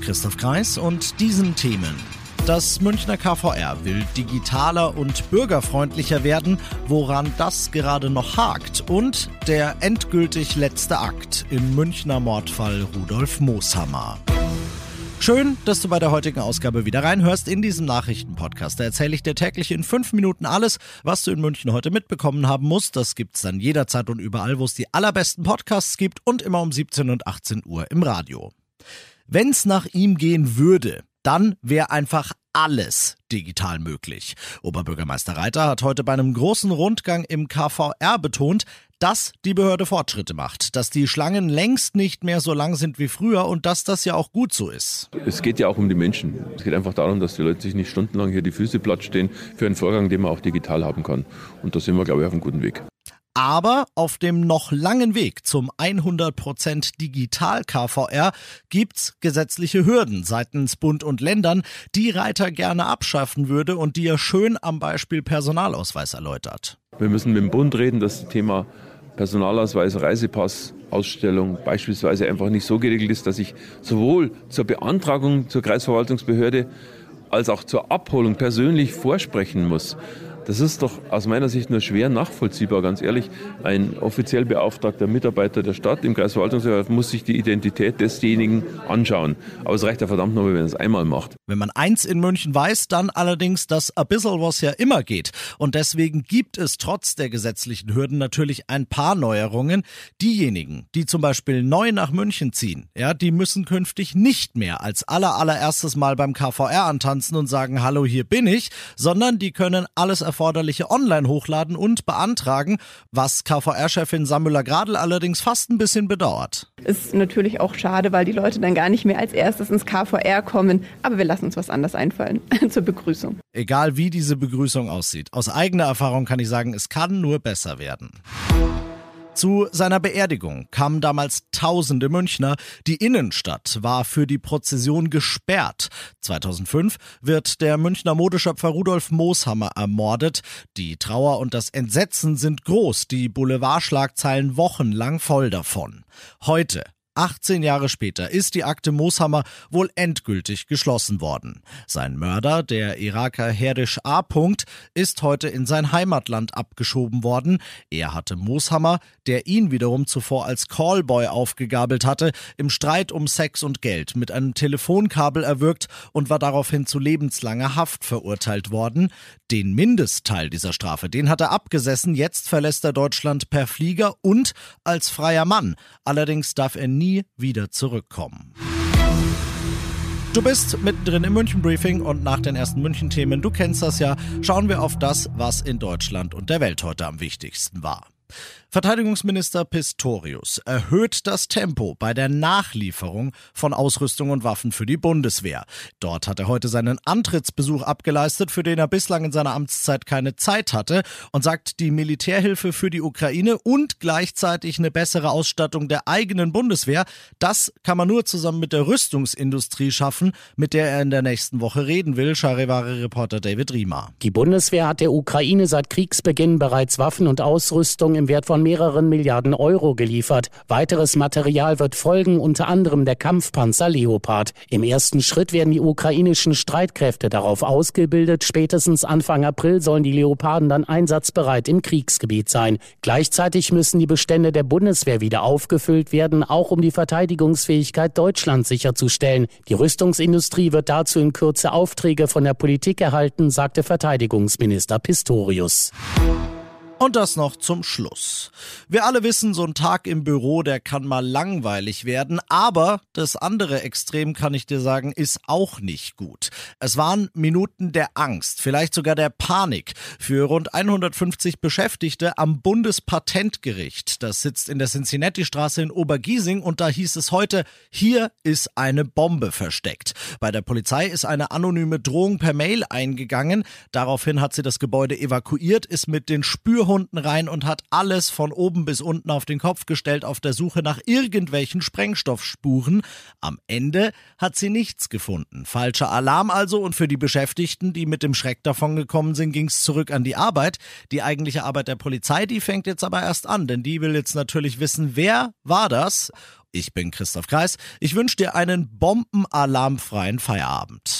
Christoph Kreis und diesen Themen. Das Münchner KVR will digitaler und bürgerfreundlicher werden, woran das gerade noch hakt. Und der endgültig letzte Akt im Münchner Mordfall Rudolf Mooshammer. Schön, dass du bei der heutigen Ausgabe wieder reinhörst in diesem Nachrichtenpodcast. Da erzähle ich dir täglich in fünf Minuten alles, was du in München heute mitbekommen haben musst. Das gibt's dann jederzeit und überall, wo es die allerbesten Podcasts gibt und immer um 17 und 18 Uhr im Radio. Wenn's nach ihm gehen würde, dann wäre einfach alles digital möglich. Oberbürgermeister Reiter hat heute bei einem großen Rundgang im KVR betont, dass die Behörde Fortschritte macht, dass die Schlangen längst nicht mehr so lang sind wie früher und dass das ja auch gut so ist. Es geht ja auch um die Menschen. Es geht einfach darum, dass die Leute sich nicht stundenlang hier die Füße platt stehen für einen Vorgang, den man auch digital haben kann. Und da sind wir, glaube ich, auf einem guten Weg. Aber auf dem noch langen Weg zum 100% Digital KVR gibt's gesetzliche Hürden seitens Bund und Ländern, die Reiter gerne abschaffen würde und die er schön am Beispiel Personalausweis erläutert. Wir müssen mit dem Bund reden, dass das Thema Personalausweis, Reisepass, Ausstellung beispielsweise einfach nicht so geregelt ist, dass ich sowohl zur Beantragung zur Kreisverwaltungsbehörde als auch zur Abholung persönlich vorsprechen muss. Das ist doch aus meiner Sicht nur schwer nachvollziehbar, ganz ehrlich. Ein offiziell beauftragter Mitarbeiter der Stadt im Kreisverwaltungsrat muss sich die Identität desjenigen anschauen. Aber es reicht ja verdammt nochmal, wenn er es einmal macht. Wenn man eins in München weiß, dann allerdings, dass ein bisschen was ja immer geht. Und deswegen gibt es trotz der gesetzlichen Hürden natürlich ein paar Neuerungen. Diejenigen, die zum Beispiel neu nach München ziehen, ja, die müssen künftig nicht mehr als aller allererstes Mal beim KVR antanzen und sagen, hallo, hier bin ich, sondern die können alles erfahren Erforderliche online hochladen und beantragen, was KVR-Chefin Samüller Gradl allerdings fast ein bisschen bedauert. Ist natürlich auch schade, weil die Leute dann gar nicht mehr als erstes ins KVR kommen. Aber wir lassen uns was anderes einfallen zur Begrüßung. Egal wie diese Begrüßung aussieht. Aus eigener Erfahrung kann ich sagen, es kann nur besser werden. Zu seiner Beerdigung kamen damals tausende Münchner. Die Innenstadt war für die Prozession gesperrt. 2005 wird der Münchner Modeschöpfer Rudolf Mooshammer ermordet. Die Trauer und das Entsetzen sind groß, die Boulevardschlagzeilen wochenlang voll davon. Heute 18 Jahre später ist die Akte Mooshammer wohl endgültig geschlossen worden. Sein Mörder, der Iraker Herisch A. ist heute in sein Heimatland abgeschoben worden. Er hatte Mooshammer, der ihn wiederum zuvor als Callboy aufgegabelt hatte, im Streit um Sex und Geld mit einem Telefonkabel erwürgt und war daraufhin zu lebenslanger Haft verurteilt worden. Den Mindestteil dieser Strafe, den hat er abgesessen. Jetzt verlässt er Deutschland per Flieger und als freier Mann. Allerdings darf er nie wieder zurückkommen. Du bist mittendrin im München Briefing und nach den ersten München Themen, du kennst das ja, schauen wir auf das, was in Deutschland und der Welt heute am wichtigsten war. Verteidigungsminister Pistorius erhöht das Tempo bei der Nachlieferung von Ausrüstung und Waffen für die Bundeswehr. Dort hat er heute seinen Antrittsbesuch abgeleistet, für den er bislang in seiner Amtszeit keine Zeit hatte und sagt, die Militärhilfe für die Ukraine und gleichzeitig eine bessere Ausstattung der eigenen Bundeswehr, das kann man nur zusammen mit der Rüstungsindustrie schaffen, mit der er in der nächsten Woche reden will, Charivari-Reporter David Riemer. Die Bundeswehr hat der Ukraine seit Kriegsbeginn bereits Waffen und Ausrüstung im Wert von mehreren Milliarden Euro geliefert. Weiteres Material wird folgen, unter anderem der Kampfpanzer Leopard. Im ersten Schritt werden die ukrainischen Streitkräfte darauf ausgebildet. Spätestens Anfang April sollen die Leoparden dann einsatzbereit im Kriegsgebiet sein. Gleichzeitig müssen die Bestände der Bundeswehr wieder aufgefüllt werden, auch um die Verteidigungsfähigkeit Deutschlands sicherzustellen. Die Rüstungsindustrie wird dazu in Kürze Aufträge von der Politik erhalten, sagte Verteidigungsminister Pistorius. Und das noch zum Schluss. Wir alle wissen, so ein Tag im Büro, der kann mal langweilig werden, aber das andere Extrem, kann ich dir sagen, ist auch nicht gut. Es waren Minuten der Angst, vielleicht sogar der Panik für rund 150 Beschäftigte am Bundespatentgericht. Das sitzt in der Cincinnati-Straße in Obergiesing und da hieß es heute, hier ist eine Bombe versteckt. Bei der Polizei ist eine anonyme Drohung per Mail eingegangen. Daraufhin hat sie das Gebäude evakuiert, ist mit den Spürhunden Spürhunden rein und hat alles von oben bis unten auf den Kopf gestellt auf der Suche nach irgendwelchen Sprengstoffspuren. Am Ende hat sie nichts gefunden. Falscher Alarm also und für die Beschäftigten, die mit dem Schreck davongekommen sind, ging es zurück an die Arbeit. Die eigentliche Arbeit der Polizei, die fängt jetzt aber erst an, denn die will jetzt natürlich wissen, wer war das? Ich bin Christoph Kreis. Ich wünsche dir einen bombenalarmfreien Feierabend.